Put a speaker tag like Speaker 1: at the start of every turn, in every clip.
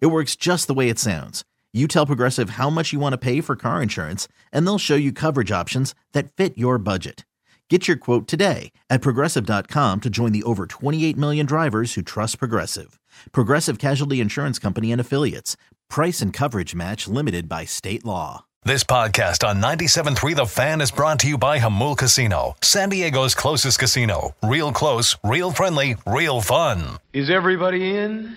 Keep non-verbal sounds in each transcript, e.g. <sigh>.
Speaker 1: It works just the way it sounds. You tell Progressive how much you want to pay for car insurance, and they'll show you coverage options that fit your budget. Get your quote today at progressive.com to join the over 28 million drivers who trust Progressive. Progressive Casualty Insurance Company and Affiliates. Price and coverage match limited by state law.
Speaker 2: This podcast on 97.3 The Fan is brought to you by Jamul Casino, San Diego's closest casino. Real close, real friendly, real fun.
Speaker 3: Is everybody in?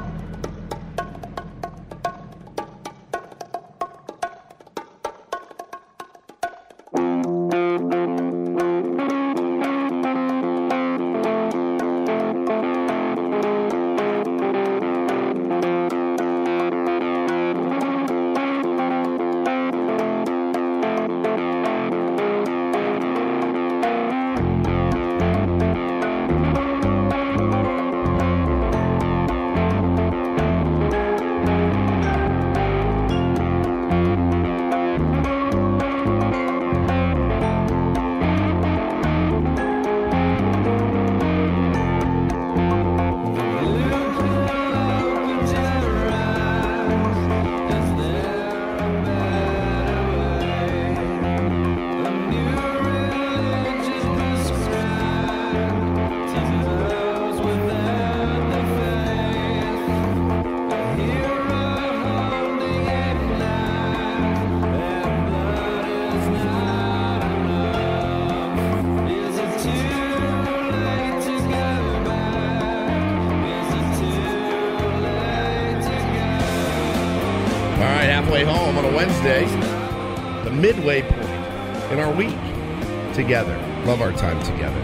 Speaker 4: Time together.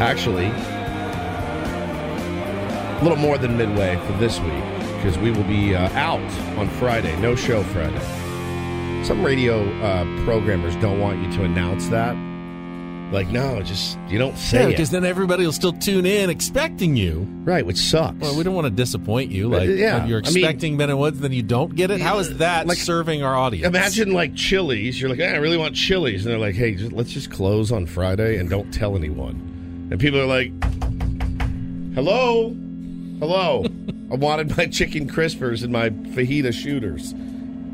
Speaker 4: Actually, a little more than midway for this week because we will be uh, out on Friday. No show Friday. Some radio uh, programmers don't want you to announce that. Like, no, just you don't say
Speaker 5: Yeah,
Speaker 4: it.
Speaker 5: because then everybody will still tune in expecting you.
Speaker 4: Right, which sucks.
Speaker 5: Well, we don't want to disappoint you.
Speaker 4: Uh,
Speaker 5: Like,
Speaker 4: yeah,
Speaker 5: when you're
Speaker 4: I mean-
Speaker 5: expecting Ben and Woods, then you don't get it. How is that
Speaker 4: Like,
Speaker 5: serving our audience?
Speaker 4: Imagine like Chili's. You're like, "Hey, I really want Chili's, and they're like, hey, just, let's just close on Friday and don't tell anyone. And people are like, hello, hello, I wanted my chicken crispers and my fajita shooters.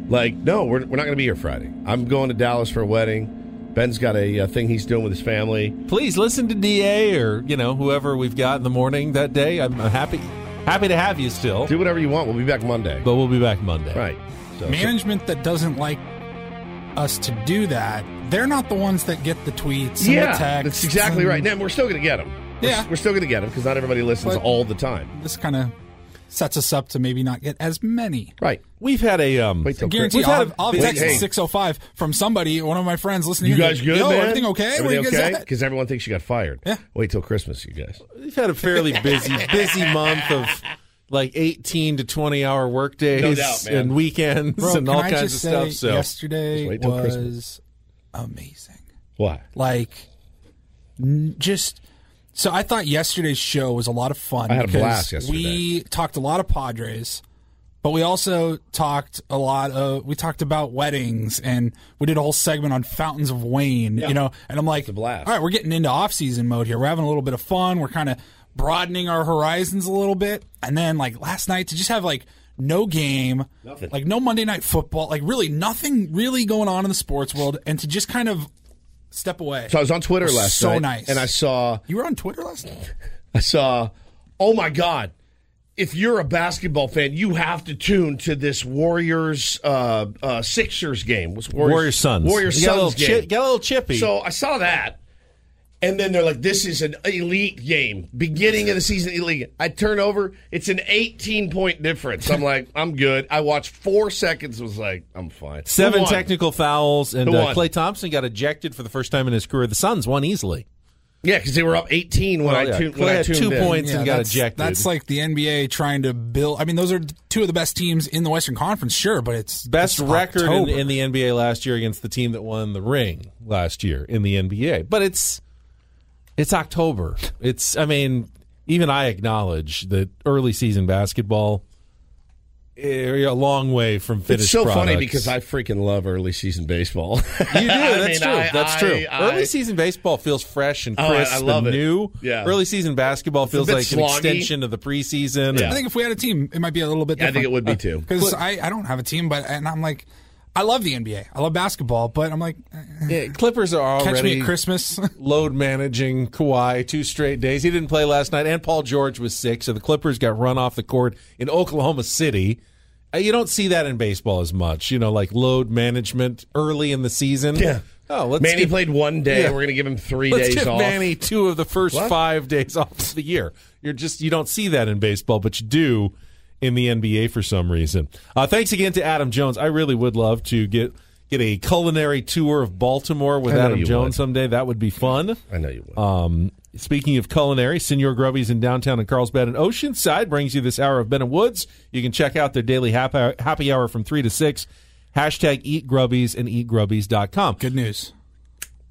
Speaker 4: Like, no, we're, we're not going to be here Friday. I'm going to Dallas for a wedding. Ben's got a, uh thing he's doing with his family.
Speaker 5: Please listen to Da or you know whoever we've got in the morning that day. I'm, I'm happy happy to have you still,
Speaker 4: Do whatever you want. We'll be back Monday.
Speaker 5: but we'll be back Monday.
Speaker 4: right. So,
Speaker 6: management that doesn't like us to do that, they're not the ones that get the tweets and
Speaker 4: yeah,
Speaker 6: the texts.
Speaker 4: that's exactly
Speaker 6: and
Speaker 4: right. Now, we're still going to get them. We're,
Speaker 6: Yeah.
Speaker 4: we're still going to get them because not everybody listens
Speaker 6: But-
Speaker 4: all the time.
Speaker 6: This kind of sets us up to maybe not get as many.
Speaker 4: Right.
Speaker 5: We've had a um.
Speaker 4: Wait till
Speaker 6: Guarantee
Speaker 5: We've
Speaker 6: I'll
Speaker 5: had a-
Speaker 6: I'll have a
Speaker 4: Wait,
Speaker 6: text
Speaker 4: hey.
Speaker 6: 605 from somebody, one of my friends listening.
Speaker 4: You
Speaker 6: here,
Speaker 4: guys good,
Speaker 6: Yo,
Speaker 4: man?
Speaker 6: everything okay? Where
Speaker 4: Everything
Speaker 6: you guys
Speaker 4: okay? Because everyone thinks you got fired.
Speaker 6: Yeah.
Speaker 4: Wait till Christmas, you guys.
Speaker 5: We've had a fairly <laughs> busy busy month of like 18 to 20 hour work days
Speaker 4: No doubt,
Speaker 5: and weekends
Speaker 6: Bro,
Speaker 5: and all
Speaker 6: I
Speaker 5: kinds
Speaker 6: just
Speaker 5: of
Speaker 6: say
Speaker 5: stuff. So
Speaker 6: yesterday
Speaker 4: Just wait till
Speaker 6: was
Speaker 4: Christmas.
Speaker 6: amazing.
Speaker 4: Why?
Speaker 6: Like, n- just so I thought yesterday's show was a lot of fun.
Speaker 4: I had a
Speaker 6: because
Speaker 4: blast yesterday.
Speaker 6: We talked a lot of Padres, but we also talked a lot of we talked about weddings and we did a whole segment on fountains of Wayne. You know, and I'm like,
Speaker 4: a blast.
Speaker 6: all right, we're getting into off season mode here. We're having a little bit of fun. We're kind of broadening our horizons a little bit, and then like last night to just have like. No game,
Speaker 4: Nothing.
Speaker 6: like no Monday night football, like really nothing really going on in the sports world, and to just kind of step away.
Speaker 4: So I was on Twitter
Speaker 6: was
Speaker 4: last
Speaker 6: so
Speaker 4: night,
Speaker 6: nice.
Speaker 4: and I saw,
Speaker 6: You were on Twitter last night?
Speaker 4: I saw, oh my god! If you're a basketball fan, you have to tune to this Warriors uh, uh, Sixers game. What's Warriors,
Speaker 5: Warrior Suns.
Speaker 4: Warrior
Speaker 5: You got a little
Speaker 4: Suns
Speaker 5: chi-
Speaker 4: game.
Speaker 5: got a little chippy.
Speaker 4: So I saw that, And then they're like, "This is an elite game, beginning of the season elite." I turn over, it's an 18 point difference. I'm like, "I'm good." I watched four seconds, was like, "I'm fine."
Speaker 5: Seven technical fouls, and
Speaker 4: Who
Speaker 5: uh,
Speaker 4: won?
Speaker 5: Klay Thompson got ejected for the first time in his career. The Suns won easily.
Speaker 4: Yeah, because they were up 18 when
Speaker 5: Well,
Speaker 4: I
Speaker 5: yeah.
Speaker 4: tuned.
Speaker 5: Klay
Speaker 4: When I
Speaker 5: had
Speaker 4: tuned
Speaker 5: two
Speaker 4: in.
Speaker 5: points and got
Speaker 6: that's,
Speaker 5: ejected.
Speaker 6: That's like the NBA trying to build. I mean, those are two of the best teams in the Western Conference, sure, but it's
Speaker 5: Best
Speaker 6: it's
Speaker 5: record in,
Speaker 6: October.
Speaker 5: in the NBA last year against the team that won the ring last year in the NBA. But it's it's October. It's I mean, even I acknowledge that early season basketball eh, a long way from finished.
Speaker 4: It's so funny because I freaking love early season baseball.
Speaker 5: You do. <laughs>
Speaker 4: I
Speaker 5: That's
Speaker 4: mean,
Speaker 5: true.
Speaker 4: I-
Speaker 5: That's true.
Speaker 4: I-
Speaker 5: Early season baseball feels fresh and
Speaker 4: Oh, I-
Speaker 5: crisp
Speaker 4: I love
Speaker 5: and
Speaker 4: it.
Speaker 5: new.
Speaker 4: Yeah.
Speaker 5: Early season basketball feels
Speaker 4: bit
Speaker 5: like an extension of the preseason.
Speaker 4: Yeah.
Speaker 6: I think if we had a team, it might be a little bit different.
Speaker 4: I think it would be too. <laughs>
Speaker 6: Because I, I don't have a team, but and I'm like, I love the NBA. I love basketball, but I'm like, eh,
Speaker 5: Yeah, Clippers are
Speaker 6: catch
Speaker 5: already
Speaker 6: me at Christmas. <laughs>
Speaker 5: load managing Kawhi two straight days. He didn't play last night, and Paul George was sick, so the Clippers got run off the court in Oklahoma City. Uh, You don't see that in baseball as much, you know, like load management early in the season.
Speaker 4: Yeah.
Speaker 5: Oh, let's
Speaker 4: Manny
Speaker 5: give,
Speaker 4: played one day.
Speaker 5: Yeah.
Speaker 4: We're going to give him 3
Speaker 5: let's
Speaker 4: days
Speaker 5: give
Speaker 4: off.
Speaker 5: Manny two of the first
Speaker 4: What?
Speaker 5: five days off of the year. You're just you don't see that in baseball, but you do in the NBA for some reason. Uh, thanks again to Adam Jones. I really would love to get get a culinary tour of Baltimore with Adam Jones
Speaker 4: would.
Speaker 5: someday. That would be fun.
Speaker 4: I know you would.
Speaker 5: Um, speaking of culinary, Senor Grubby's in downtown and Carlsbad and Oceanside brings you this hour of Ben and Woods. You can check out their daily happy hour, happy hour from 3 to 6. Hashtag eat grubbies and eatgrubbies.com.
Speaker 6: Good news,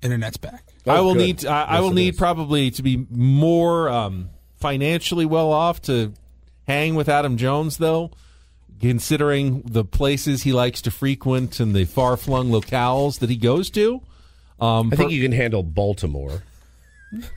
Speaker 6: internet's back.
Speaker 5: I will
Speaker 4: good.
Speaker 5: need I, I will need
Speaker 4: is.
Speaker 5: probably to be more um, financially well off to hang with Adam Jones though, considering the places he likes to frequent and the far flung locales that he goes to. Um,
Speaker 4: I think you can handle Baltimore.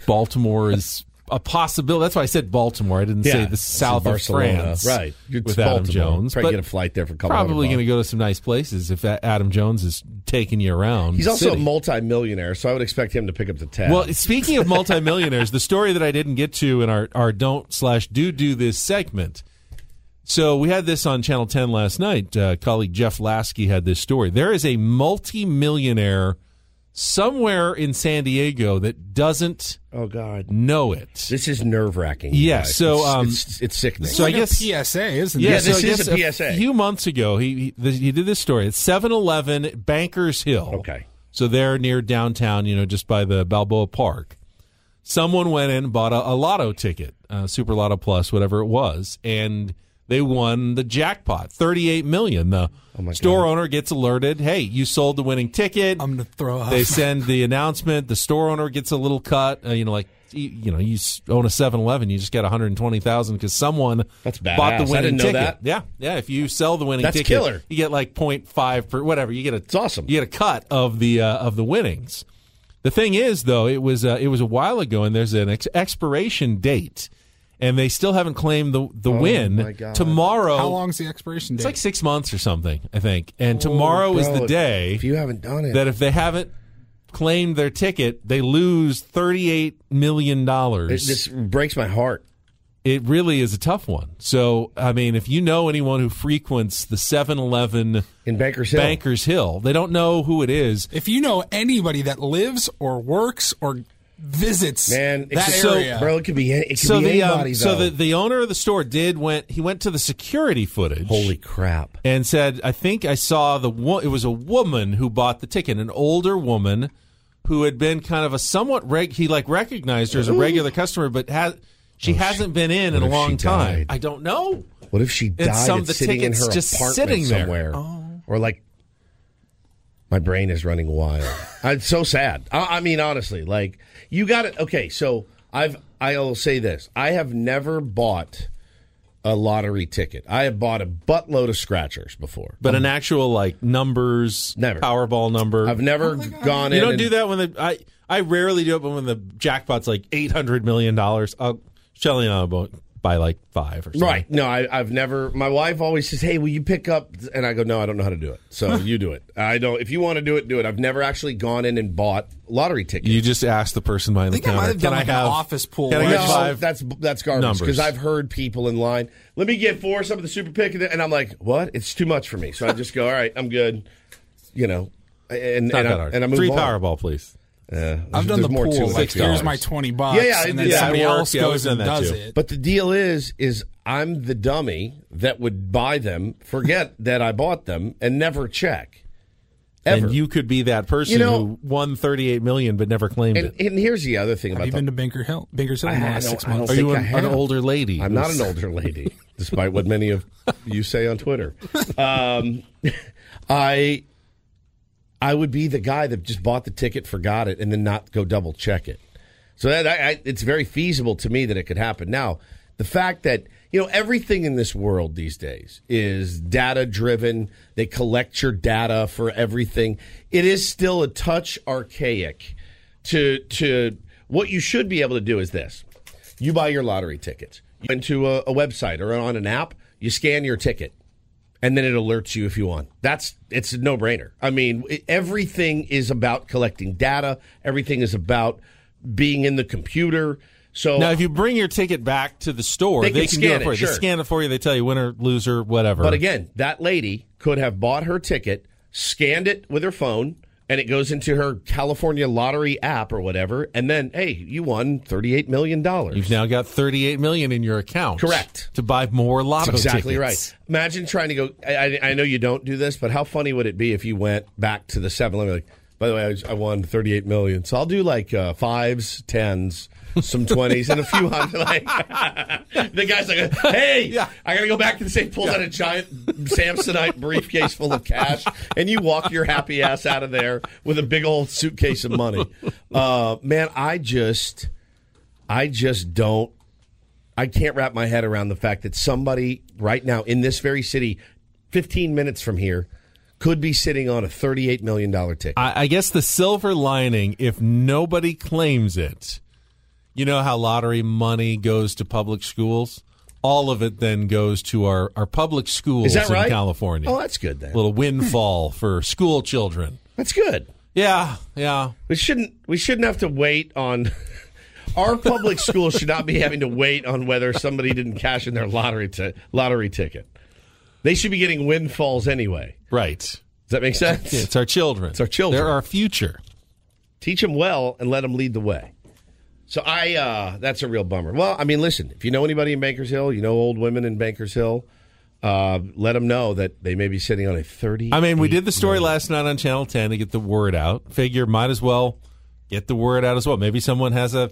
Speaker 5: Baltimore is a possibility. That's why I said Baltimore. I didn't say the south of France,
Speaker 4: Right. It's
Speaker 5: With Adam
Speaker 4: Baltimore.
Speaker 5: Jones,
Speaker 4: Probably get a flight there for a couple
Speaker 5: Probably going to go to some nice places if Adam Jones is taking you around.
Speaker 4: He's also
Speaker 5: city.
Speaker 4: a multimillionaire, so I would expect him to pick up the tab.
Speaker 5: Well, speaking of <laughs> multimillionaires, the story that I didn't get to in our, our don't slash do do this segment. So we had this on Channel 10 last night. Uh, colleague Jeff Lasky had this story. There is a multimillionaire somewhere in San Diego that doesn't
Speaker 4: oh God,
Speaker 5: know it.
Speaker 4: this is nerve wracking.
Speaker 5: Yeah, so, um,
Speaker 4: it's, it's sickening.
Speaker 5: so I
Speaker 6: Like a
Speaker 5: guess-
Speaker 6: PSA, isn't
Speaker 5: Yeah,
Speaker 6: it?
Speaker 4: Yeah,
Speaker 5: so
Speaker 4: this
Speaker 5: I
Speaker 4: is
Speaker 5: guess
Speaker 4: a PSA.
Speaker 5: A few months ago, he he, he did this story. It's 7-Eleven Bankers Hill.
Speaker 4: Okay.
Speaker 5: So they're near downtown, you know, just by the Balboa Park. Someone went in and bought a, a lotto ticket, uh, Super Lotto Plus, whatever it was, and they won the jackpot, thirty-eight million. The
Speaker 4: Oh
Speaker 5: store
Speaker 4: God.
Speaker 5: owner gets alerted. Hey, you sold the winning ticket.
Speaker 6: I'm gonna throw up.
Speaker 5: they send the announcement. The store owner gets a little cut. Uh, you know, like you, you know, you own a 7-Eleven, you just get one hundred twenty thousand because someone
Speaker 4: That's
Speaker 5: bought
Speaker 4: badass.
Speaker 5: the
Speaker 4: I
Speaker 5: winning
Speaker 4: didn't know
Speaker 5: ticket.
Speaker 4: that.
Speaker 5: Yeah, yeah. If you sell the winning
Speaker 4: That's
Speaker 5: ticket,
Speaker 4: killer.
Speaker 5: you get like 0.5 per whatever. You get a
Speaker 4: It's awesome.
Speaker 5: You get a cut of the uh, of the winnings. The thing is, though, it was uh, it was a while ago, and there's an ex- expiration date, and they still haven't claimed the the oh win.
Speaker 4: Oh, my God.
Speaker 5: Tomorrow,
Speaker 6: How long's the expiration date?
Speaker 5: it's like six months or something, I think. And tomorrow is
Speaker 4: Oh,
Speaker 5: the day
Speaker 4: If you haven't done it,
Speaker 5: that if they haven't claimed their ticket, they lose thirty eight million
Speaker 4: it,
Speaker 5: dollars.
Speaker 4: this breaks my heart.
Speaker 5: It really is a tough one. So, I mean, if you know anyone who frequents the 7-Eleven
Speaker 4: In Bankers Hill,
Speaker 5: Bankers Hill, they don't know who it is.
Speaker 6: if you know anybody that lives or works or visits
Speaker 4: man,
Speaker 6: that
Speaker 4: could,
Speaker 5: so-
Speaker 6: area,
Speaker 4: bro, it could be. It could
Speaker 5: so
Speaker 4: be
Speaker 5: the um,
Speaker 4: anybody.
Speaker 5: so the the owner of the store did went he went to the security footage
Speaker 4: holy crap!
Speaker 5: and said I think I saw the wo- it was a woman who bought the ticket an older woman who had been kind of a somewhat reg he like recognized her as a regular customer but has she hasn't been in in a long time
Speaker 4: died?
Speaker 5: I don't know
Speaker 4: What if she died
Speaker 5: some-
Speaker 4: and
Speaker 5: the
Speaker 4: sitting in
Speaker 5: ticket's
Speaker 4: her
Speaker 5: just
Speaker 4: apartment
Speaker 5: sitting there.
Speaker 4: somewhere, or like my brain is running wild. <laughs> it's so sad. I, I mean, honestly, like you got it. Okay, so I've I'll say this: I have never bought a lottery ticket. I have bought a buttload of scratchers before.
Speaker 5: but an um, actual like numbers
Speaker 4: Never.
Speaker 5: Powerball number
Speaker 4: I've never oh gone
Speaker 5: you don't
Speaker 4: and-
Speaker 5: do that when the I I rarely do it but when the jackpot's like 800 million dollars I'll Shelly and I will buy like 5 or something
Speaker 4: Right. No, I, I've never. My wife always says, "Hey, will you pick up?" And I go, "No, I don't know how to do it. So <laughs> you do it. I don't. If you want to do it, do it." I've never actually gone in and bought lottery tickets.
Speaker 5: You just ask the person behind
Speaker 6: think
Speaker 5: the
Speaker 6: I might
Speaker 5: counter.
Speaker 6: have done
Speaker 5: Can
Speaker 6: like
Speaker 5: I
Speaker 6: an
Speaker 5: have
Speaker 6: office pool
Speaker 5: Can I get
Speaker 4: no,
Speaker 5: five?
Speaker 4: that's that's garbage because I've heard people in line. Let me get four some of the super pick, and I'm like, what? It's too much for me. So I just go, all right, I'm good. You know, and
Speaker 5: Not
Speaker 4: and, I,
Speaker 5: hard.
Speaker 4: and I move
Speaker 5: Three
Speaker 4: on.
Speaker 5: Powerball, please.
Speaker 4: Uh,
Speaker 6: I've done the
Speaker 4: more to
Speaker 6: pool. Like, here's my twenty bucks,
Speaker 4: Yeah, yeah,
Speaker 6: and then
Speaker 4: yeah,
Speaker 6: somebody else
Speaker 5: Yeah,
Speaker 6: goes
Speaker 5: done
Speaker 6: and does
Speaker 5: too.
Speaker 6: it.
Speaker 4: But the deal is, is I'm the dummy that would buy them, forget <laughs> that I bought them, and never check. Ever.
Speaker 5: And you could be that person
Speaker 4: You know-
Speaker 5: who won 38 million but never claimed
Speaker 4: and,
Speaker 5: it.
Speaker 4: and here's the other thing
Speaker 6: Have
Speaker 4: about
Speaker 6: you
Speaker 4: the,
Speaker 6: been to Baker Hill, Baker's Hill in the last
Speaker 4: don't-
Speaker 6: six
Speaker 4: I don't
Speaker 6: months?
Speaker 5: Are you an, an older lady?
Speaker 4: I'm not an older lady, <laughs> despite what many of you say on Twitter. <laughs> Um, I I would be the guy that just bought the ticket, forgot it, and then not go double check it. So that I, I, it's very feasible to me that it could happen. Now, the fact that you know everything in this world these days is data driven. They collect your data for everything. It is still a touch archaic. To to what you should be able to do is this: you buy your lottery tickets. You go into a, a website or on an app. You scan your ticket and then it alerts you if you won. That's it's a no-brainer. I mean, everything is about collecting data. Everything is about being in the computer. So
Speaker 5: Now, if you bring your ticket back to the store,
Speaker 4: They
Speaker 5: they,
Speaker 4: can
Speaker 5: can, do it for
Speaker 4: it,
Speaker 5: you.
Speaker 4: sure.
Speaker 5: They scan it for you. They tell you winner, loser, whatever.
Speaker 4: but again, that lady could have bought her ticket, scanned it with her phone, and it goes into her California lottery app or whatever, and then hey, you won thirty-eight million dollars.
Speaker 5: you've now got 38 million in your account.
Speaker 4: Correct.
Speaker 5: To buy more lotto
Speaker 4: That's exactly
Speaker 5: tickets.
Speaker 4: right. Imagine trying to go. I, I, I know you don't do this, but how funny would it be if you went back to the Seven Eleven? Like, by the way, I, I won thirty-eight million, so I'll do like uh, fives, tens, some twenties, and a few hundred. <laughs> Like the guy's like, "Hey,
Speaker 5: Yeah.
Speaker 4: I got to go back to the safe." Pulls out a giant Samsonite briefcase full of cash, and you walk your happy ass out of there with a big old suitcase of money. Uh, man, I just, I just don't I can't wrap my head around the fact that somebody right now in this very city, 15 minutes from here, could be sitting on a $38 million ticket.
Speaker 5: I, I guess the silver lining, if nobody claims it, you know how lottery money goes to public schools? All of it then goes to our, our public schools
Speaker 4: right?
Speaker 5: in California.
Speaker 4: Oh, that's good then.
Speaker 5: little windfall <laughs> for school children.
Speaker 4: That's good.
Speaker 5: Yeah, yeah.
Speaker 4: We shouldn't we shouldn't have to wait on <laughs> our public schools should not be having to wait on whether somebody didn't cash in their lottery ti- lottery ticket. They should be getting windfalls anyway.
Speaker 5: Right.
Speaker 4: Does that make sense?
Speaker 5: It's our children. It's
Speaker 4: our children.
Speaker 5: They're our future.
Speaker 4: teach them well and let them lead the way. So I, uh, that's a real bummer. Well, I mean, listen, if you know anybody in Bankers Hill, you know old women in Bankers Hill, uh, let them know that they may be sitting on a thirty.
Speaker 5: I mean, we did the story last night on Channel 10 to get the word out. Figure might as well get the word out as well. Maybe someone has a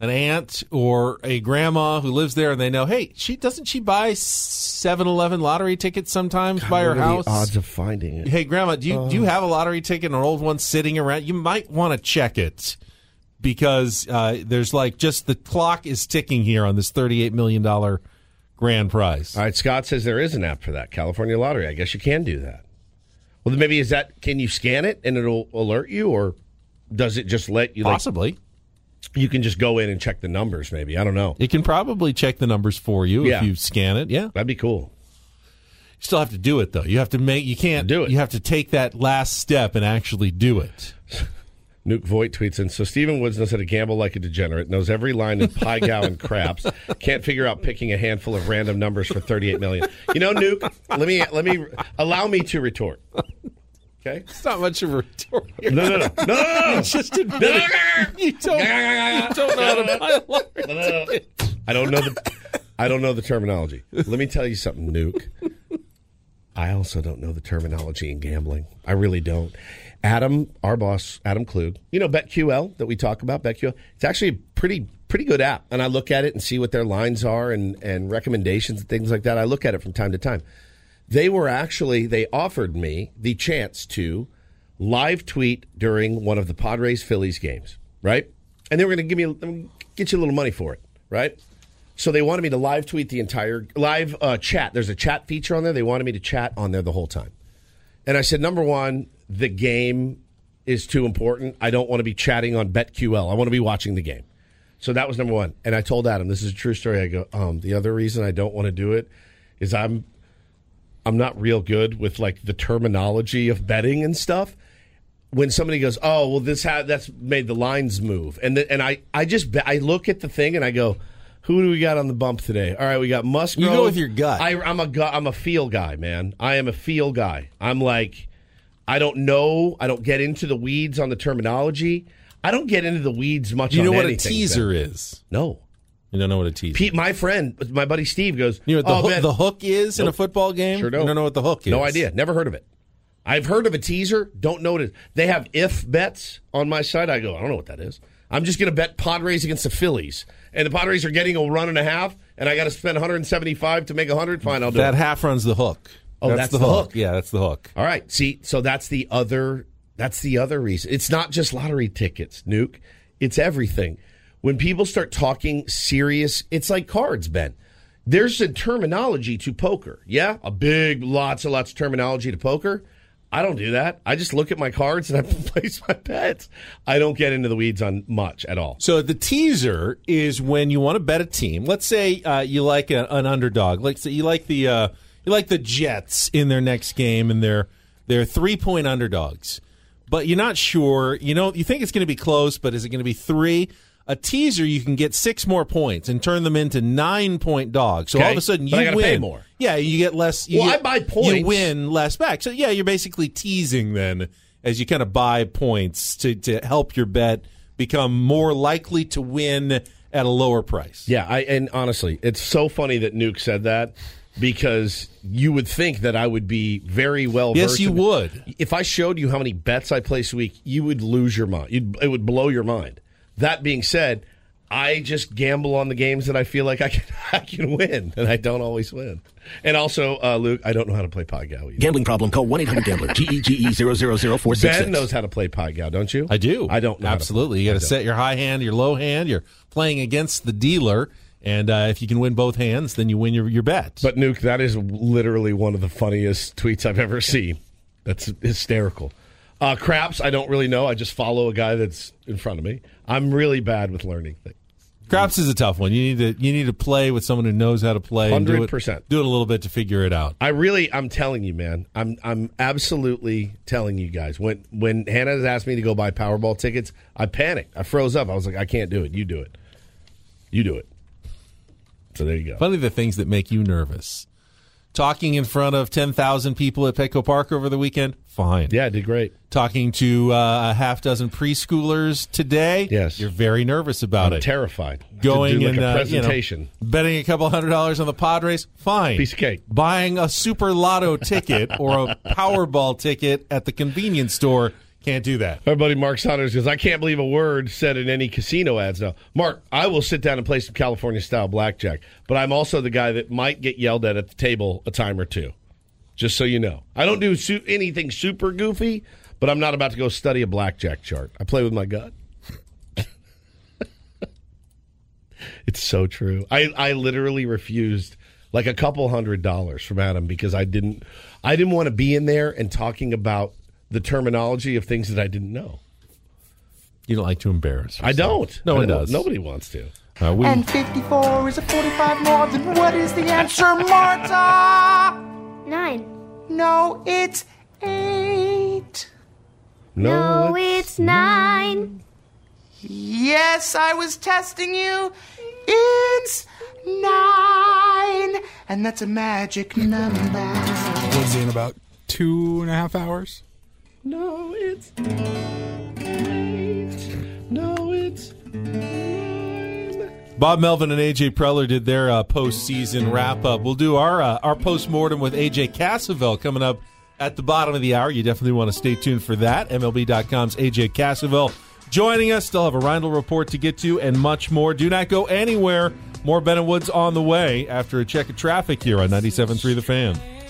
Speaker 5: an aunt or a grandma who lives there and they know, hey, she doesn't she buy 7-Eleven lottery tickets sometimes by her house?
Speaker 4: the odds of finding it?
Speaker 5: Hey, grandma, do you do you have a lottery ticket, an old one sitting around? You might want to check it because uh, there's like just the clock is ticking here on this thirty-eight million dollar grand prize.
Speaker 4: All right, Scott says there is an app for that California Lottery. I guess you can do that. Well, then maybe is that can you scan it and it'll alert you, or does it just let you? Like,
Speaker 5: Possibly,
Speaker 4: you can just go in and check the numbers. Maybe I don't know.
Speaker 5: it can probably check the numbers for you
Speaker 4: Yeah.
Speaker 5: if you scan it. Yeah,
Speaker 4: That'd be cool.
Speaker 5: you still have to do it though. You have to make. You can't
Speaker 4: Do it.
Speaker 5: You have to take that last step and actually do it. <laughs>
Speaker 4: Nuke Voigt tweets in. So Stephen Woods knows how to gamble like a degenerate. Knows every line in Pai Gow and Craps. Can't figure out picking a handful of random numbers for 38 million. You know, Nuke. Let me let me allow me to retort. Okay.
Speaker 5: It's not much of a retort.
Speaker 4: No, no, no, <laughs> no, no.
Speaker 5: Just admit it. You don't. You don't know how to buy a lottery ticket.
Speaker 4: I don't know the I don't know the terminology. Let me tell you something, Nuke. I also don't know the terminology in gambling. I really don't. Adam, our boss, Adam Klug, you know BetQL that we talk about, BetQL. It's actually a pretty pretty good app. And I look at it and see what their lines are and, and recommendations and things like that. I look at it from time to time. They were actually they offered me the chance to live tweet during one of the Padres Phillies games, right? And they were going to give me get you a little money for it, right? So they wanted me to live tweet the entire live uh, chat. There's a chat feature on there. They wanted me to chat on there the whole time. And I said, number one, the game is too important. I don't want to be chatting on BetQL. I want to be watching the game. So that was number one. And I told Adam, this is a true story. I go, um, the other reason I don't want to do it is I'm I'm not real good with like the terminology of betting and stuff. When somebody goes, "Oh, well, this ha- that's made the lines move," and the, and I I just I look at the thing and I go, "Who do we got on the bump today?" All right, we got Musgrove.
Speaker 5: You go with your gut.
Speaker 4: I, I'm a gu- I'm a feel guy, man. I am a feel guy. I'm like, I don't know. I don't get into the weeds on the terminology. I don't get into the weeds much.
Speaker 5: You know what a teaser is?
Speaker 4: No.
Speaker 5: You don't know what a teaser.
Speaker 4: Pete, my friend, my buddy Steve goes.
Speaker 5: you know what the,
Speaker 4: oh,
Speaker 5: hook,
Speaker 4: Ben,
Speaker 5: the hook is in a football game?
Speaker 4: Sure don't.
Speaker 5: don't know what the hook is.
Speaker 4: No idea. Never heard of it. I've heard of a teaser. Don't know what it is. They have if bets on my site. I go, I don't know what that is. I'm just going to bet Padres against the Phillies. And the Padres are getting a run and a half, and I got to spend 175 to make 100. Fine, I'll do
Speaker 5: That
Speaker 4: it.
Speaker 5: half runs the hook.
Speaker 4: Oh, that's the hook.
Speaker 5: Yeah, that's the hook.
Speaker 4: All right. See, so that's the other that's the other reason. It's not just lottery tickets, Nuke. It's everything. When people start talking serious, it's like cards, Ben. There's a terminology to poker. Yeah, a big lots and lots of terminology to poker. I don't do that. I just look at my cards and I <laughs> place my bets. I don't get into the weeds on much at all.
Speaker 5: So the teaser is when you want to bet a team. Let's say uh, you like a, an underdog. Like say you like the uh, you like the Jets in their next game, and they're they're three point underdogs. But you're not sure. You know, you think it's going to be close, but is it going to be three? A teaser, you can get six more points and turn them into nine point dogs. So all of a sudden, you win
Speaker 4: pay more.
Speaker 5: Yeah, you get less. You
Speaker 4: Well,
Speaker 5: get-
Speaker 4: I buy points.
Speaker 5: You win less back. So yeah, you're basically teasing then as you kind of buy points to to help your bet become more likely to win at a lower price.
Speaker 4: Yeah, I and honestly, it's so funny that Nuke said that because you would think that I would be very well.
Speaker 5: Yes, you would.
Speaker 4: If I showed you how many bets I place a week, you would lose your mind. You'd, it would blow your mind. That being said, I just gamble on the games that I feel like I can <laughs> I can win, and I don't always win. And also, uh, Luke, I don't know how to play Pai Gow either.
Speaker 7: Gambling problem? Call 1 800 Gambler. <laughs> G E G E 000466.
Speaker 4: Ben knows how to play Pai Gow, don't you?
Speaker 5: I do.
Speaker 4: I don't. Know how to
Speaker 5: Absolutely.
Speaker 4: play
Speaker 5: You got to
Speaker 4: Pai Gow.
Speaker 5: set your high hand, your low hand. You're playing against the dealer, and uh, if you can win both hands, then you win your your bet.
Speaker 4: But Nuke, that is literally one of the funniest tweets I've ever seen. That's hysterical. Uh, craps, I don't really know. I just follow a guy that's in front of me. I'm really bad with learning things.
Speaker 5: craps is a tough one. You need to you need to play with someone who knows how to play. it-
Speaker 4: 100%.
Speaker 5: Do it a little bit to figure it out.
Speaker 4: I really, I'm telling you, man. I'm, I'm absolutely telling you guys. When, when Hannah has asked me to go buy Powerball tickets, I panicked. I froze up. I was like, I can't do it. You do it. You do it. So there you go.
Speaker 5: Funny the things that make you nervous. Talking in front of ten thousand people at Petco Park over the weekend, fine.
Speaker 4: yeah, I did great.
Speaker 5: Talking to uh, a half dozen preschoolers today,
Speaker 4: Yes.
Speaker 5: you're very nervous about
Speaker 4: I'm
Speaker 5: it.
Speaker 4: terrified.
Speaker 5: Going
Speaker 4: like
Speaker 5: and
Speaker 4: a
Speaker 5: uh, you know,
Speaker 4: presentation.
Speaker 5: betting a couple hundred dollars on the Padres, fine.
Speaker 4: Piece of cake.
Speaker 5: Buying a Super Lotto ticket or a <laughs> Powerball ticket at the convenience store, can't do that.
Speaker 4: Buddy Mark Saunders goes, I can't believe a word said in any casino ads now. Mark, I will sit down and play some California style blackjack, but I'm also the guy that might get yelled at at the table a time or two. Just so you know. I don't do su- anything super goofy, but I'm not about to go study a blackjack chart. I play with my gut. <laughs> it's so true. I, I literally refused like a couple hundred dollars from Adam because I didn't I didn't want to be in there and talking about the terminology of things that I didn't know.
Speaker 5: You don't like to embarrass.
Speaker 4: I don't.
Speaker 5: No
Speaker 4: I
Speaker 5: one
Speaker 4: don't.
Speaker 5: does.
Speaker 4: Nobody wants to.
Speaker 5: Uh, we,
Speaker 8: And 54 is a 45 more than what is the answer, Marta?
Speaker 9: Nine.
Speaker 8: No, it's eight.
Speaker 9: No, it's nine.
Speaker 8: Yes, I was testing you. It's nine. And that's a magic number.
Speaker 6: What is it in about two and a half hours?
Speaker 4: No, it's eight. No, it's nine.
Speaker 5: Bob Melvin and AJ Preller did their uh, postseason wrap up. We'll do our uh, our postmortem with AJ Cassavell coming up at the bottom of the hour. You definitely want to stay tuned for that. MLB.com's AJ Cassavell joining us. Still have a Rindle report to get to and much more. Do not go anywhere. More Ben Woods on the way after a check of traffic here on 97.3 The Fan.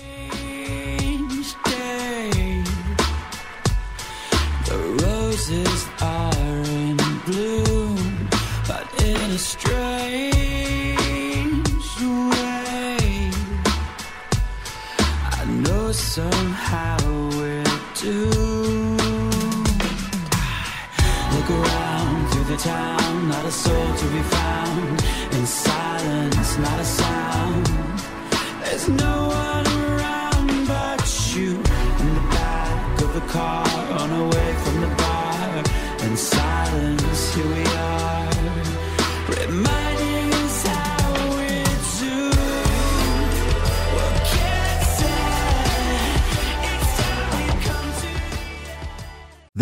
Speaker 10: Strange way. I know somehow we're doomed. Look around through the town, not a soul to be found. In silence, not a sound. There's no one around but you in the back of the car on our way from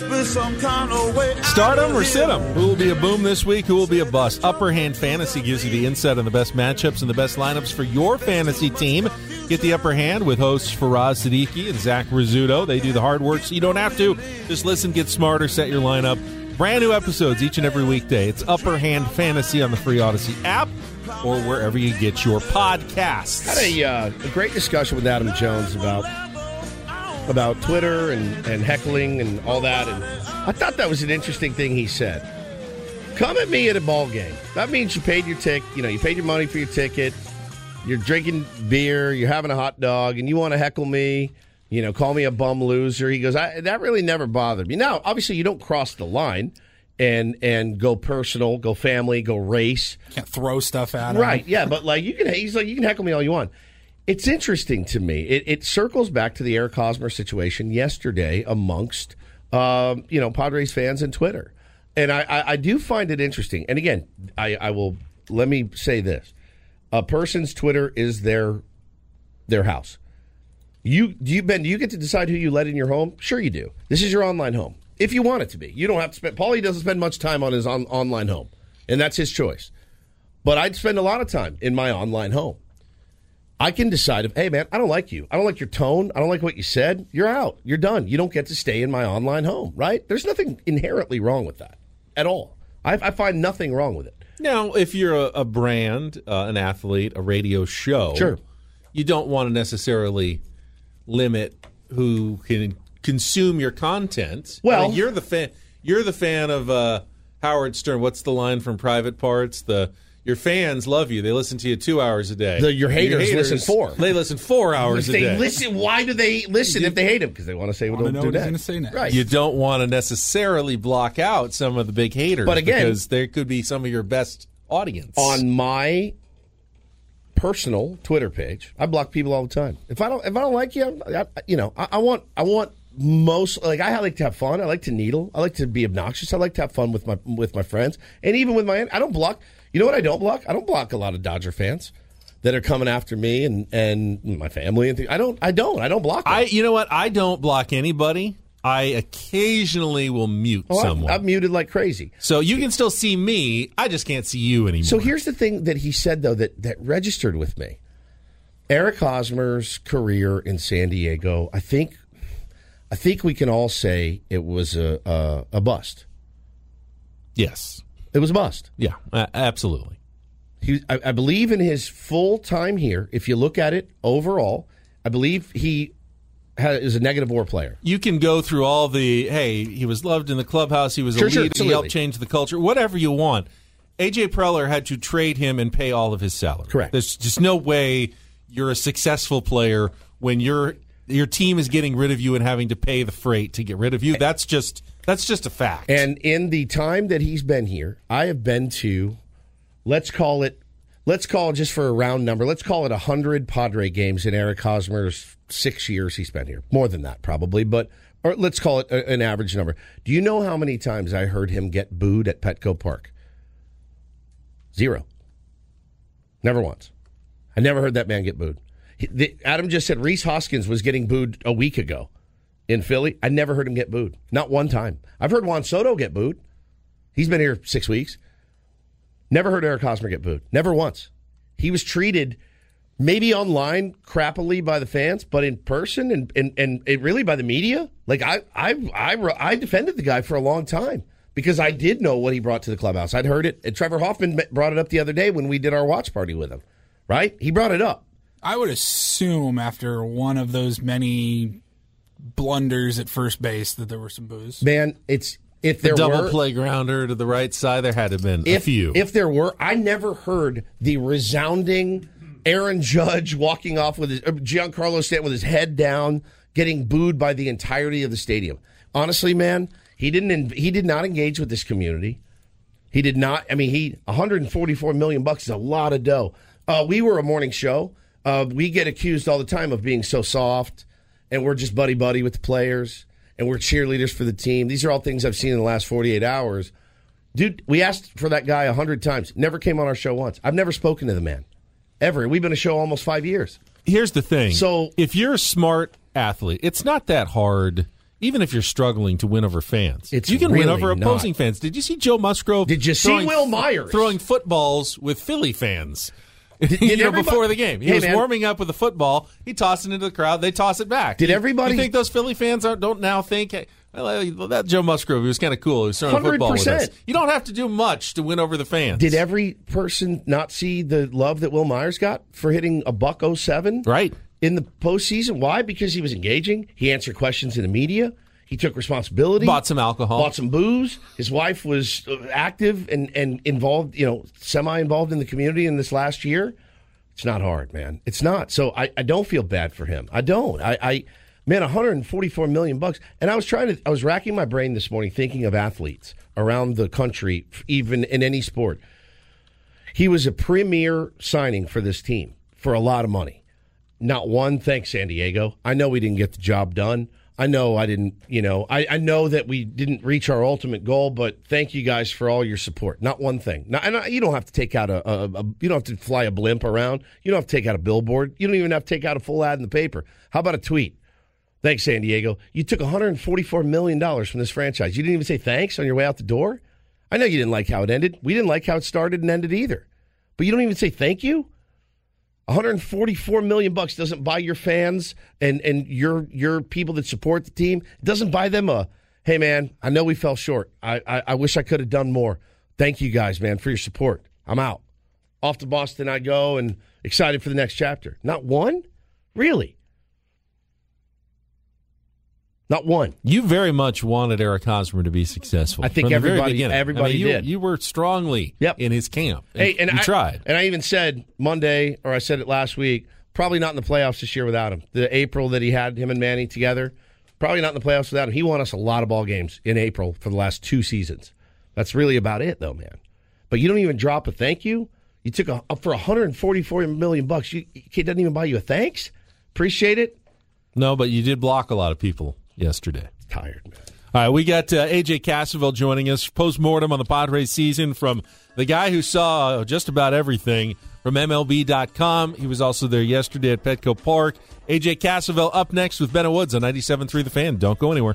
Speaker 11: Must be some kind of way.
Speaker 5: Start them or sit them. Who will be a boom this week? Who will be a bust? Upper Hand Fantasy gives you the insight on the best matchups and the best lineups for your fantasy team. Get the upper hand with hosts Faraz Siddiqui and Zach Rizzuto. They do the hard work so you don't have to. Just listen, get smarter, set your lineup. Brand new episodes each and every weekday. It's Upper Hand Fantasy on the free Odyssey app or wherever you get your podcasts.
Speaker 4: Had a, uh, a great discussion with Adam Jones about about Twitter and, and heckling and all that, and I thought that was an interesting thing he said. Come at me at a ball game. That means you paid your ticket. You know, you paid your money for your ticket. You're drinking beer. You're having a hot dog, and you want to heckle me. You know, call me a bum loser. He goes, I, that really never bothered me. Now, obviously, you don't cross the line and and go personal, go family, go race.
Speaker 6: Can't throw stuff at him.
Speaker 4: Right? Yeah, but like you can, he's like you can heckle me all you want. It's interesting to me. It, it circles back to the Eric Hosmer situation yesterday amongst um, you know Padres fans and Twitter, and I, I, I do find it interesting. And again, I, I will let me say this: a person's Twitter is their their house. You do you Ben? Do you get to decide who you let in your home? Sure, you do. This is your online home if you want it to be. You don't have to spend. Paulie doesn't spend much time on his on, online home, and that's his choice. But I'd spend a lot of time in my online home. I can decide if, hey man, I don't like you. I don't like your tone. I don't like what you said. You're out. You're done. You don't get to stay in my online home, right? There's nothing inherently wrong with that at all. I, I find nothing wrong with it.
Speaker 5: Now, if you're a, a brand, uh, an athlete, a radio show,
Speaker 4: Sure.
Speaker 5: you don't want to necessarily limit who can consume your content. I
Speaker 4: Well-
Speaker 5: mean, you're the fan. You're the fan of uh, Howard Stern. What's the line from Private Parts? The your fans love you. They listen to you two hours a day.
Speaker 4: The- your haters listen four.
Speaker 5: They listen four hours
Speaker 4: If
Speaker 5: a
Speaker 4: they
Speaker 5: day.
Speaker 4: listen, why do they listen if they hate him? Because they want to say what
Speaker 6: Wanna
Speaker 4: don't
Speaker 6: know he's gonna say next.
Speaker 4: Right.
Speaker 5: You don't want to necessarily block out some of the big haters,
Speaker 4: But again-
Speaker 5: because there could be some of your best audience
Speaker 4: on my personal Twitter page, I block people all the time. If I don't, if I don't like you, I, I- you know, I, I want, I want most like I like to have fun. I like to needle. I like to be obnoxious. I like to have fun with my with my friends, and even with my. I don't block. You know what? I don't block. I don't block a lot of Dodger fans that are coming after me and and my family and things. I don't. I don't. I don't block. Them.
Speaker 5: I, you know what? I don't block anybody I occasionally will mute
Speaker 4: Oh,
Speaker 5: someone.
Speaker 4: I've muted like crazy.
Speaker 5: so you can still see me. I just can't see you anymore.
Speaker 4: So here's the thing that he said though that that registered with me. Eric Hosmer's career in San Diego, I think, I think we can all say it was a a, a bust.
Speaker 5: yes,
Speaker 4: It was a must.
Speaker 5: yeah, absolutely.
Speaker 4: He, I, I believe in his full time here. If you look at it overall, I believe he is a negative war player.
Speaker 5: You can go through all the hey, he was loved in the clubhouse, he was
Speaker 4: Sure,
Speaker 5: a
Speaker 4: sure,
Speaker 5: leader, he
Speaker 4: absolutely.
Speaker 5: helped change the culture, whatever you want. AJ Preller had to trade him and pay all of his salary.
Speaker 4: Correct.
Speaker 5: There's just no way you're a successful player when your your team is getting rid of you and having to pay the freight to get rid of you. That's just that's just a fact.
Speaker 4: And in the time that he's been here, I have been to, let's call it, let's call just for a round number, let's call it 100 Padre games in Eric Hosmer's six years he spent here. More than that, probably, but or let's call it a, an average number. Do you know how many times I heard him get booed at Petco Park? Zero. Never once. I never heard that man get booed. He, the, Adam just said Rhys Hoskins was getting booed a week ago in Philly. I never heard him get booed. Not one time. I've heard Juan Soto get booed. He's been here six weeks. Never heard Eric Hosmer get booed. Never once. He was treated maybe online crappily by the fans, but in person and and, and it really by the media. Like I I I I defended the guy for a long time because I did know what he brought to the clubhouse. I'd heard it. And Trevor Hoffman brought it up the other day when we did our watch party with him. Right? He brought it up.
Speaker 6: I would assume after one of those many blunders at first base that there were some boos.
Speaker 4: Man, it's if
Speaker 5: the
Speaker 4: there
Speaker 5: double
Speaker 4: were
Speaker 5: playgrounder to the right side, there had to have been
Speaker 4: if,
Speaker 5: a few.
Speaker 4: If there were, I never heard the resounding Aaron Judge walking off with his uh, Giancarlo Stanton with his head down, getting booed by the entirety of the stadium. Honestly, man, he didn't. He did not engage with this community. He did not. I mean, he 144 million bucks is a lot of dough. Uh, we were a morning show. Uh, we get accused all the time of being so soft, and we're just buddy buddy with the players, and we're cheerleaders for the team. These are all things I've seen in the last 48 hours. Dude, we asked for that guy a hundred times. Never came on our show once. I've never spoken to the man, ever. We've been a show almost five years.
Speaker 5: Here's the thing.
Speaker 4: So-
Speaker 5: if you're a smart athlete, it's not that hard. Even if you're struggling to win over fans,
Speaker 4: It's
Speaker 5: you can win
Speaker 4: really
Speaker 5: over
Speaker 4: not.
Speaker 5: opposing fans. Did you see Joe Musgrove?
Speaker 4: Did you see
Speaker 5: throwing-
Speaker 4: Wil Myers?
Speaker 5: throwing footballs with Philly fans? <laughs>
Speaker 4: did
Speaker 5: you know, before the game, he
Speaker 4: Hey,
Speaker 5: was
Speaker 4: man.
Speaker 5: warming up with a football. He tossed it into the crowd. They toss it back.
Speaker 4: Did
Speaker 5: You-
Speaker 4: everybody-
Speaker 5: You think those Philly fans aren't, don't now think? Hey, well, that Joe Musgrove, he was kind of cool. He was throwing a football with us.
Speaker 4: 100%.
Speaker 5: You don't have to do much to win over the fans.
Speaker 4: Did every person not see the love that Wil Myers got for hitting a buck 07?
Speaker 5: Right.
Speaker 4: In the postseason. Why? Because he was engaging. He answered questions in the media. He took responsibility.
Speaker 5: Bought some alcohol.
Speaker 4: Bought some booze. His wife was uh, active and, and involved, you know, semi involved in the community in this last year. It's not hard, man. It's not. So I, I don't feel bad for him. I don't. I, I man, 144 million bucks. And I was trying to I was racking my brain this morning thinking of athletes around the country, even in any sport. He was a premier signing for this team for a lot of money. Not one, thanks, San Diego. I know we didn't get the job done. I know I didn't, you know, I, I know that we didn't reach our ultimate goal, but thank you guys for all your support. Not one thing. Not, and I, you don't have to take out a, a, a, you don't have to fly a blimp around. You don't have to take out a billboard. You don't even have to take out a full ad in the paper. How about a tweet? Thanks, San Diego. You took $144 million from this franchise. You didn't even say thanks on your way out the door? I know you didn't like how it ended. We didn't like how it started and ended either. But you don't even say thank you? 144 million bucks doesn't buy your fans and and your your people that support the team. Doesn't buy them a hey man I know we fell short. I I, I wish I could have done more. Thank you guys man for your support. I'm out. Off to Boston I go and excited for the next chapter. Not one? Really not one
Speaker 5: You very much wanted Eric Hosmer to be successful.
Speaker 4: I think
Speaker 5: from the very
Speaker 4: everybody- everybody
Speaker 5: I mean, you,
Speaker 4: did.
Speaker 5: You were strongly
Speaker 4: Yep.
Speaker 5: in his camp.
Speaker 4: Hey, and
Speaker 5: you
Speaker 4: I
Speaker 5: tried.
Speaker 4: and I even said Monday, or I said it last week. Probably not in the playoffs this year without him. The April that he had him and Manny together, probably not in the playoffs without him. He won us a lot of ball games in April for the last two seasons. That's really about it, though, man. But you don't even drop a thank you. You took a up for 144 million bucks. You, kid doesn't even buy you a thanks. Appreciate it.
Speaker 5: No, but you did block a lot of people yesterday.
Speaker 4: Tired, man.
Speaker 5: All right, we got uh, AJ Cassavell joining us post mortem on the Padres season from the guy who saw just about everything from MLB.com. He was also there yesterday at Petco Park. AJ Cassavell up next with Benna Woods on 97.3 The Fan. Don't go anywhere.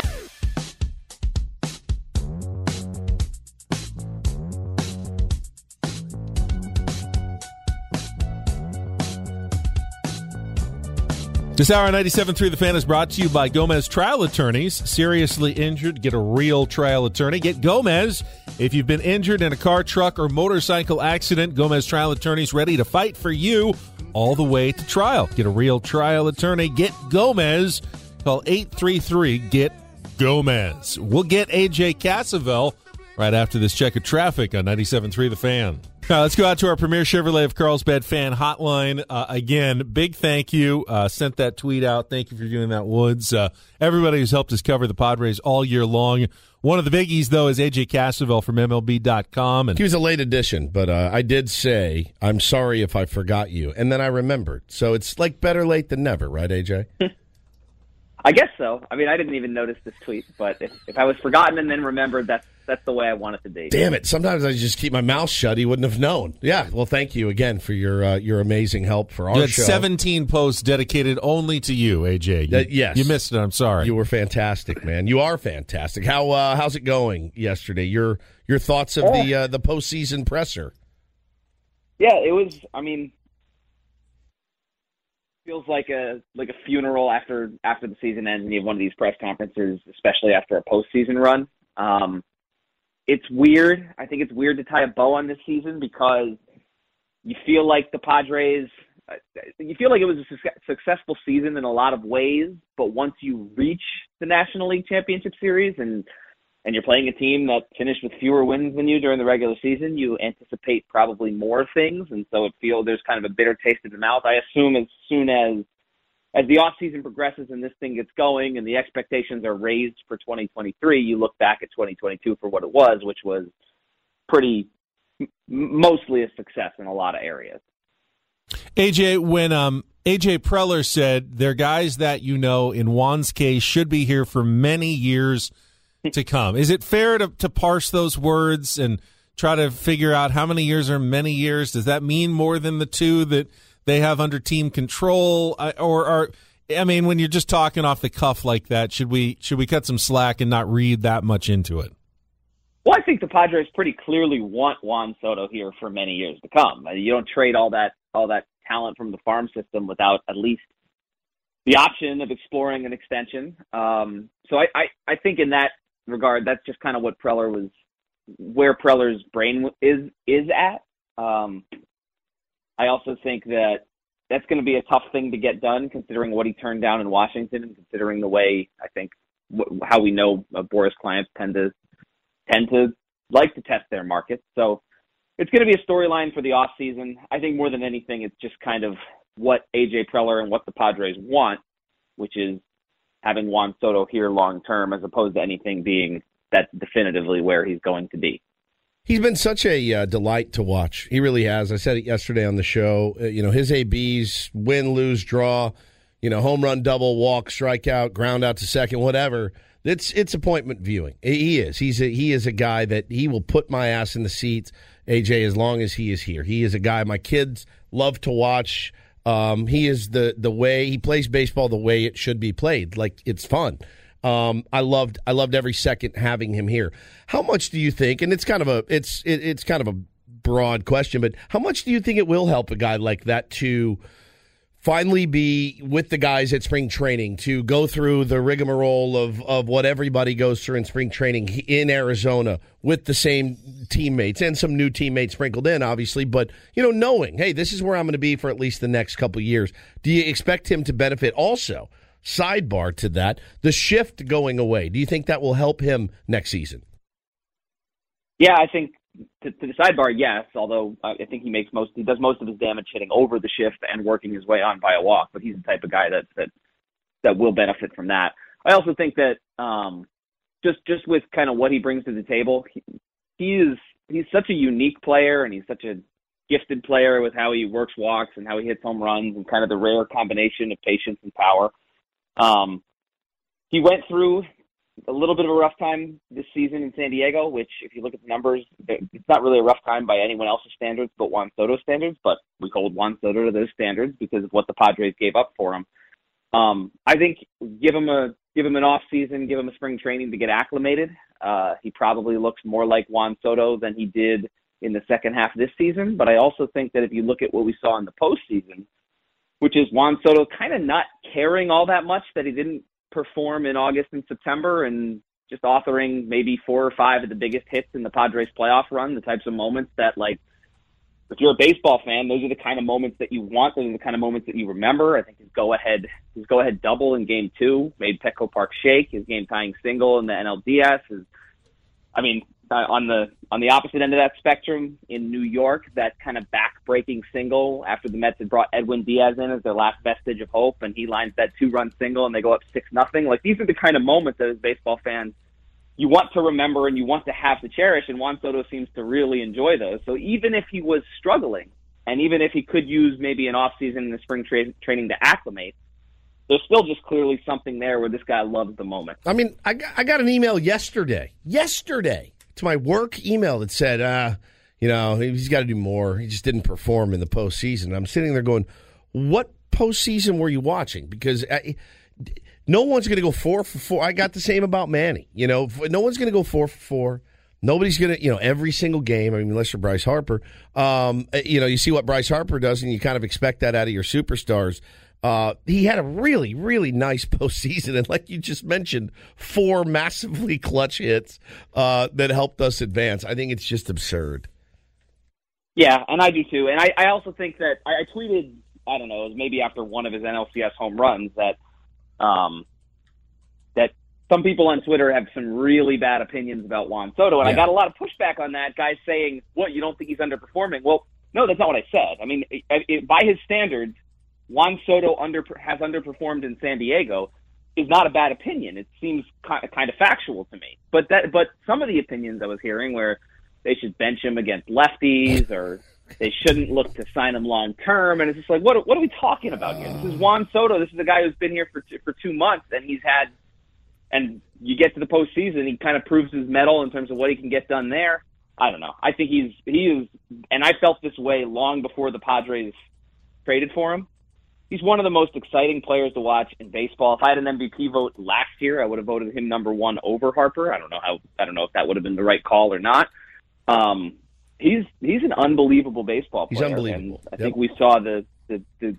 Speaker 5: This hour on 97.3 The Fan is brought to you by Gomez Trial Attorneys. Seriously injured, get a real trial attorney. Get Gomez. If you've been injured in a car, truck, or motorcycle accident, Gomez Trial Attorneys ready to fight for you all the way to trial. Get a real trial attorney. Get Gomez. Call 833-GET-GOMEZ. We'll get AJ Cassavell right after this check of traffic on 97.3 The Fan. All right, let's go out to our Premier Chevrolet of Carlsbad fan hotline. Uh, again, big thank you. Uh, sent that tweet out. Thank you for doing that, Woods. Uh, everybody who's helped us cover the Padres all year long. One of the biggies, though, is AJ Cassavell from MLB.com. And
Speaker 4: he was a late addition, but uh, I did say, I'm sorry if I forgot you. And then I remembered. So it's like better late than never, right, AJ? <laughs>
Speaker 12: I guess so. I mean, I didn't even notice this tweet, but if, if I was forgotten and then remembered, that's that's the way I want it to be.
Speaker 4: Damn it! Sometimes I just keep my mouth shut. He wouldn't have known. Yeah. Well, thank you again for your uh, your amazing help for our
Speaker 5: you had
Speaker 4: show.
Speaker 5: 17 posts dedicated only to you, AJ. You,
Speaker 4: Uh, yes,
Speaker 5: You missed it. I'm sorry.
Speaker 4: You were fantastic, man. You are fantastic. How uh, how's it going yesterday? Your your thoughts of the uh, the postseason presser?
Speaker 12: Yeah, it was. I mean, feels like a like a funeral after after the season ends and you have one of these press conferences, especially after a postseason run. Um, it's weird. I think it's weird to tie a bow on this season because you feel like the Padres. uh, You feel like it was a suc- successful season in a lot of ways, but once you reach the National League Championship Series and and you're playing a team that finished with fewer wins than you during the regular season, you anticipate probably more things, and so it feels there's kind of a bitter taste in the mouth. I assume as soon as as the off season progresses and this thing gets going and the expectations are raised for 2023, you look back at 2022 for what it was, which was pretty mostly a success in a lot of areas.
Speaker 5: AJ, when um, AJ Preller said they're guys that you know in Juan's case should be here for many years <laughs> to come. Is it fair to, to parse those words and try to figure out how many years are many years? Does that mean more than the two that they have under team control, or are I mean, when you're just talking off the cuff like that, should we should we cut some slack and not read that much into it?
Speaker 12: Well, I think the Padres pretty clearly want Juan Soto here for many years to come. You don't trade all that all that talent from the farm system without at least the option of exploring an extension. Um, so I, I, I think in that regard, that's just kind of what Preller was, where Preller's brain is is at. Um, I also think that that's going to be a tough thing to get done, considering what he turned down in Washington, and considering the way I think how we know Boras clients tend to tend to like to test their markets. So it's going to be a storyline for the off season. I think more than anything, it's just kind of what AJ Preller and what the Padres want, which is having Juan Soto here long term, as opposed to anything being that's definitively where he's going to be.
Speaker 4: He's been such a uh, delight to watch. He really has. I said it yesterday on the show. Uh, you know, his ABs, win, lose, draw, you know, home run, double, walk, strikeout, ground out to second, whatever. It's it's appointment viewing. He is. He's a, he is a guy that he will put my ass in the seats, AJ, as long as he is here. He is a guy my kids love to watch. Um, he is the the way he plays baseball the way it should be played. Like it's fun. Um, I loved I loved every second having him here. How much do you think? And it's kind of a it's it, it's kind of a broad question, but how much do you think it will help a guy like that to finally be with the guys at spring training to go through the rigmarole of of what everybody goes through in spring training in Arizona with the same teammates and some new teammates sprinkled in, obviously. But you know, knowing hey, this is where I'm going to be for at least the next couple years. Do you expect him to benefit also? Sidebar to that, the shift going away. Do you think that will help him next season?
Speaker 12: Yeah, I think to, to the sidebar, yes. Although I think he makes most, he does most of his damage hitting over the shift and working his way on by a walk. But he's the type of guy that that that will benefit from that. I also think that um, just just with kind of what he brings to the table, he, he is he's such a unique player and he's such a gifted player with how he works walks and how he hits home runs and kind of the rare combination of patience and power. Um, he went through a little bit of a rough time this season in San Diego, which, if you look at the numbers, it's not really a rough time by anyone else's standards but Juan Soto's standards. But we hold Juan Soto to those standards because of what the Padres gave up for him. Um, I think give him a give him an off season, give him a spring training to get acclimated. Uh, he probably looks more like Juan Soto than he did in the second half this season. But I also think that if you look at what we saw in the postseason, which is Juan Soto kind of not caring all that much that he didn't perform in August and September and just authoring maybe four or five of the biggest hits in the Padres playoff run, the types of moments that like if you're a baseball fan, those are the kind of moments that you want, those are the kind of moments that you remember. I think his go ahead his go ahead double in game two made Petco Park shake, his game tying single in the NLDS is I mean, uh, on the on the opposite end of that spectrum in New York, that kind of back-breaking single after the Mets had brought Edwin Diaz in as their last vestige of hope, and he lines that two-run single, and they go up six nothing. Like these are the kind of moments that as baseball fans you want to remember and you want to have to cherish, and Juan Soto seems to really enjoy those. So even if he was struggling, and even if he could use maybe an off season in the spring tra- training to acclimate, there's still just clearly something there where this guy loves the moment.
Speaker 4: I mean, I I got an email yesterday, yesterday, to my work email that said, uh, you know, he's got to do more. He just didn't perform in the postseason. I'm sitting there going, what postseason were you watching? Because I, no one's going to go four for four. I got the same about Manny. You know, no one's going to go four for four. Nobody's going to, you know, every single game, I mean, unless you're Bryce Harper, um, you know, you see what Bryce Harper does and you kind of expect that out of your superstars. Uh, he had a really, really nice <laughs> postseason, and like you just mentioned, four massively clutch hits uh, that helped us advance. I think it's just absurd.
Speaker 12: Yeah, and I do too. And I, I also think that I, I tweeted, I don't know, it was maybe after one of his NLCS home runs that um, that some people on Twitter have some really bad opinions about Juan Soto, and I got a lot of pushback on that. Guys saying, "What? You don't think he's underperforming?" Well, no, that's not what I said. I mean, it, it, by his standards, Juan Soto under has underperformed in San Diego is not a bad opinion. It seems ki- kind of factual to me. But that, but some of the opinions I was hearing where they should bench him against lefties or they shouldn't look to sign him long term. And it's just like, what what are we talking about here? This is Juan Soto. This is a guy who's been here for two, for two months, and he's had. And you get to the postseason, he kind of proves his mettle in terms of what he can get done there. I don't know. I think he's he is, and I felt this way long before the Padres traded for him. He's one of the most exciting players to watch in baseball. If I had an MVP vote last year, I would have voted him number one over Harper. I don't know how. I don't know if that would have been the right call or not. Um, he's he's an unbelievable baseball player.
Speaker 4: He's
Speaker 12: player.
Speaker 4: unbelievable.
Speaker 12: And I
Speaker 4: Yep.
Speaker 12: think we saw the, the the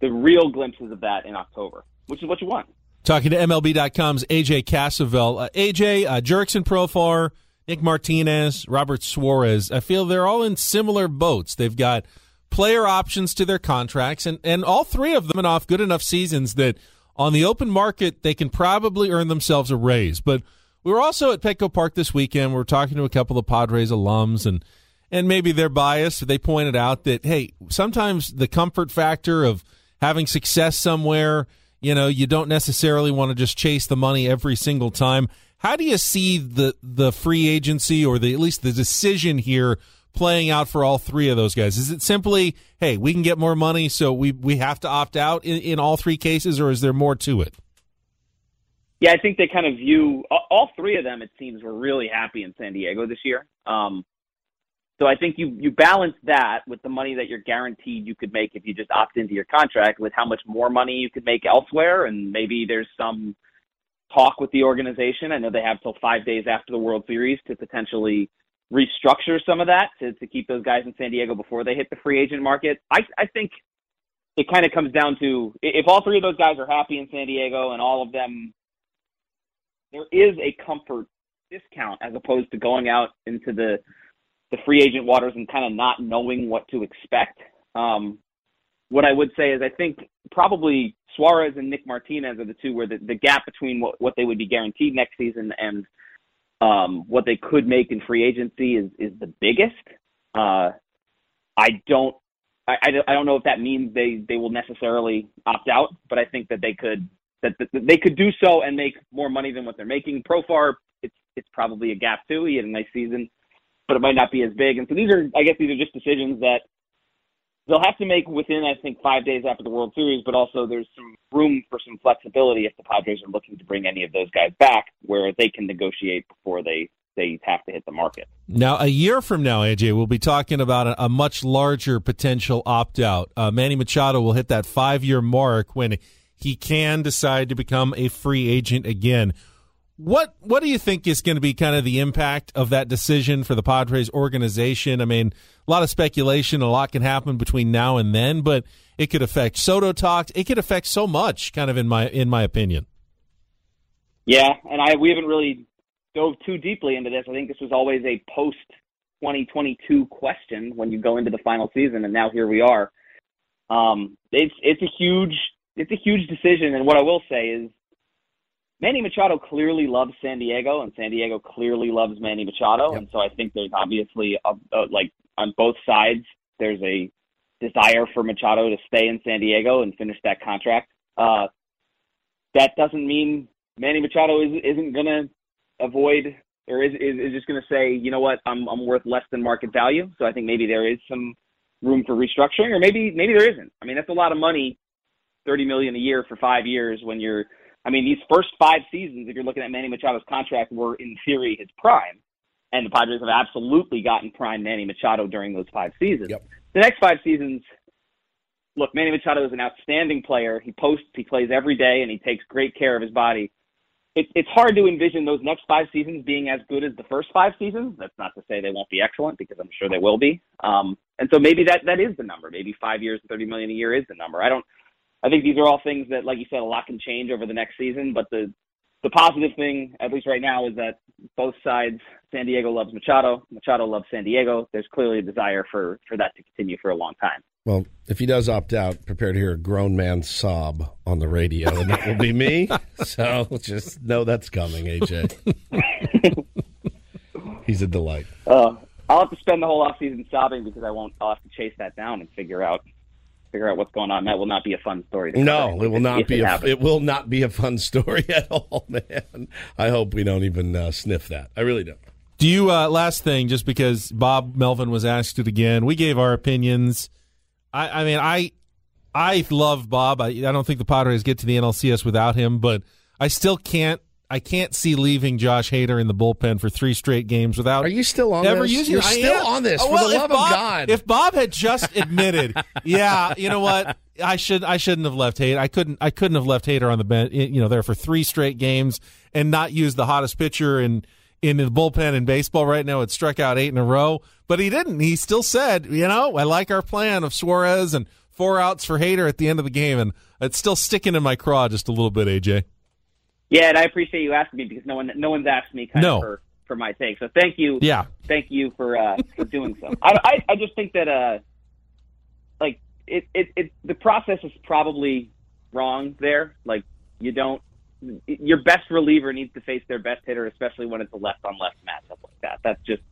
Speaker 12: the real glimpses of that in October, which is what you want.
Speaker 5: Talking to MLB.com's AJ Cassavell. Uh, AJ, uh, Jurickson Profar, Nick Martinez, Robert Suarez, I feel they're all in similar boats. They've got player options to their contracts, and, and all three of them are off good enough seasons that on the open market, they can probably earn themselves a raise. But we were also at Petco Park this weekend. We were talking to a couple of Padres alums, and and maybe they're biased. They pointed out that hey, sometimes the comfort factor of having success somewhere, you know, you don't necessarily want to just chase the money every single time. How do you see the the free agency or the at least the decision here playing out for all three of those guys? Is it simply, hey, we can get more money, so we we have to opt out in, in all three cases, or is there more to it?
Speaker 12: Yeah, I think they kind of view all- three of them. It seems were really happy in San Diego this year. Um, so I think you you balance that with the money that you're guaranteed you could make if you just opt into your contract, with how much more money you could make elsewhere, and maybe there's some talk with the organization. I know they have till five days after the World Series to potentially restructure some of that to, to keep those guys in San Diego before they hit the free agent market. I I think it kind of comes down to if all three of those guys are happy in San Diego and all of them there is a comfort discount as opposed to going out into the the free agent waters and kind of not knowing what to expect. Um, what I would say is I think probably Suarez and Nick Martinez are the two where the, the gap between what, what they would be guaranteed next season and um, what they could make in free agency is is the biggest. Uh, I don't I, I don't- know if that means they they will necessarily opt out, but I think that they could that, that that they could do so and make more money than what they're making. Profar, it's it's probably a gap too. He had a nice season, but it might not be as big. And so these are I guess these are just decisions that they'll have to make within I think five days after the World Series. But also there's some room for some flexibility if the Padres are looking to bring any of those guys back, where they can negotiate before they they have to hit the market.
Speaker 5: Now, a year from now, AJ, we'll be talking about a, a much larger potential opt out. Uh, Manny Machado will hit that five year mark when he can decide to become a free agent again. What what do you think is going to be kind of the impact of that decision for the Padres organization? I mean, a lot of speculation, a lot can happen between now and then, but it could affect Soto talks. It could affect so much, kind of in my in my opinion.
Speaker 12: Yeah, and I we haven't really dove too deeply into this. I think this was always a post 2022 question when you go into the final season, and now here we are. Um, it's it's a huge it's a huge decision, and what I will say is Manny Machado clearly loves San Diego, and San Diego clearly loves Manny Machado, and so I think there's obviously a, a, like on both sides there's a desire for Machado to stay in San Diego and finish that contract. Uh, that doesn't mean Manny Machado is, isn't going to avoid or is, is, is just going to say, you know what, I'm, I'm worth less than market value. So I think maybe there is some room for restructuring or maybe, maybe there isn't. I mean, that's a lot of money, 30 million a year for five years when you're, I mean, these first five seasons, if you're looking at Manny Machado's contract, were in theory his prime. And the Padres have absolutely gotten prime Manny Machado during those five seasons. The next five seasons, look, Manny Machado is an outstanding player. He posts, he plays every day, and he takes great care of his body. It, it's hard to envision those next five seasons being as good as the first five seasons. That's not to say they won't be excellent, because I'm sure they will be. Um, and so maybe that that is the number. Maybe five years, thirty million a year is the number. I don't. I think these are all things that, like you said, a lot can change over the next season. But the the positive thing, at least right now, is that both sides, San Diego loves Machado, Machado loves San Diego. There's clearly a desire for for that to continue for a long time.
Speaker 4: Well, if he does opt out, prepare to hear a grown man sob on the radio, and that will be me. <laughs> so just know that's coming, AJ. <laughs> He's a delight.
Speaker 12: Uh, I'll have to spend the whole off season sobbing because I won't. I'll have to chase that down and figure out figure out what's going on. That will not be a fun story. To
Speaker 4: No,
Speaker 12: cover
Speaker 4: it will not
Speaker 12: if
Speaker 4: be.
Speaker 12: It,
Speaker 4: A, it will not be a fun <laughs> story at all, <laughs> man. I hope we don't even uh, sniff that. I really don't.
Speaker 5: Do you uh, last thing? Just because Bob Melvin was asked it again, we gave our opinions. I, I mean, I I love Bob. I, I don't think the Padres get to the NLCS without him, but I still can't. I can't see leaving Josh Hader in the bullpen for three straight games without.
Speaker 4: Are you still on
Speaker 5: ever
Speaker 4: this?
Speaker 5: using?
Speaker 4: You're.
Speaker 5: I
Speaker 4: still
Speaker 5: am.
Speaker 4: on this,
Speaker 5: Oh,
Speaker 4: for
Speaker 5: well,
Speaker 4: the
Speaker 5: if
Speaker 4: love of
Speaker 5: Bob-
Speaker 4: God.
Speaker 5: If Bob had just admitted, <laughs> yeah, you know what, I should I shouldn't have left Hader. I couldn't I couldn't have left Hader on the bench, you know, there for three straight games and not use the hottest pitcher in in the bullpen in baseball right now. It struck out eight in a row, but he didn't. He still said, you know, I like our plan of Suarez and four outs for Hader at the end of the game, and it's still sticking in my craw just a little bit, AJ.
Speaker 12: Yeah, and I appreciate you asking me because no one no one's asked me kind
Speaker 5: No.
Speaker 12: of for, for my take. So thank you.
Speaker 5: Yeah.
Speaker 12: Thank you for uh, for doing so. I, I I just think that uh like it, it it the process is probably wrong there. Like you don't your best reliever needs to face their best hitter, especially when it's a left on left matchup like that. That's just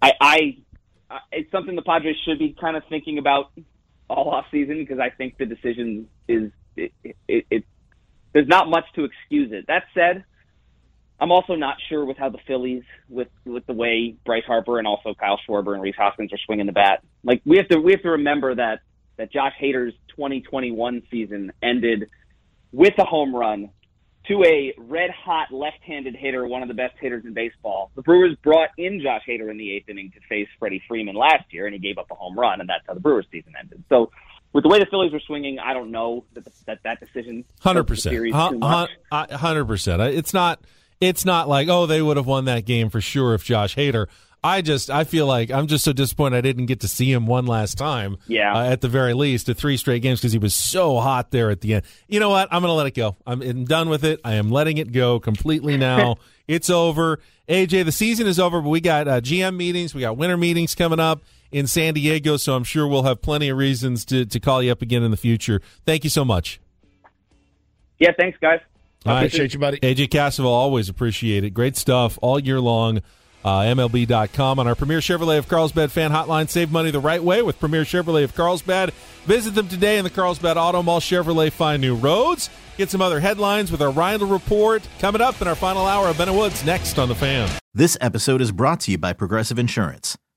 Speaker 12: I I it's something the Padres should be kind of thinking about all off season because I think the decision is it, it, it there's not much to excuse it. That said, I'm also not sure with how the Phillies, with with the way Bryce Harper and also Kyle Schwarber and Rhys Hoskins are swinging the bat. Like we have to we have to remember that that Josh Hader's 2021 season ended with a home run to a red hot left-handed hitter, one of the best hitters in baseball. The Brewers brought in Josh Hader in the eighth inning to face Freddie Freeman last year, and he gave up a home run, and that's how the Brewers season ended. So. With the way the Phillies were swinging, I don't know that that, that decision
Speaker 5: Hundred
Speaker 12: the
Speaker 5: percent,
Speaker 12: series too much.
Speaker 5: hundred percent. It's not. It's not like oh they would have won that game for sure if Josh Hader. I just I feel like I'm just so disappointed I didn't get to see him one last time.
Speaker 12: Yeah.
Speaker 5: uh, at the very least, at three straight games because he was so hot there at the end. You know what? I'm going to let it go. I'm, I'm done with it. I am letting it go completely now. <laughs> it's over. AJ, the season is over, but we got uh, GM meetings, we got winter meetings coming up in San Diego, so I'm sure we'll have plenty of reasons to to call you up again in the future. Thank you so much.
Speaker 12: Yeah, thanks, guys.
Speaker 5: All right.
Speaker 4: Appreciate you, buddy.
Speaker 5: AJ Cassavell, always appreciate it. Great stuff all year long. Uh, MLB.com on our Premier Chevrolet of Carlsbad fan hotline. Save money the right way with Premier Chevrolet of Carlsbad. Visit them today in the Carlsbad Auto Mall. Chevrolet find new roads. Get some other headlines with our Rindle Report coming up in our final hour of Bennett Woods next on the fan.
Speaker 1: This episode is brought to you by Progressive Insurance.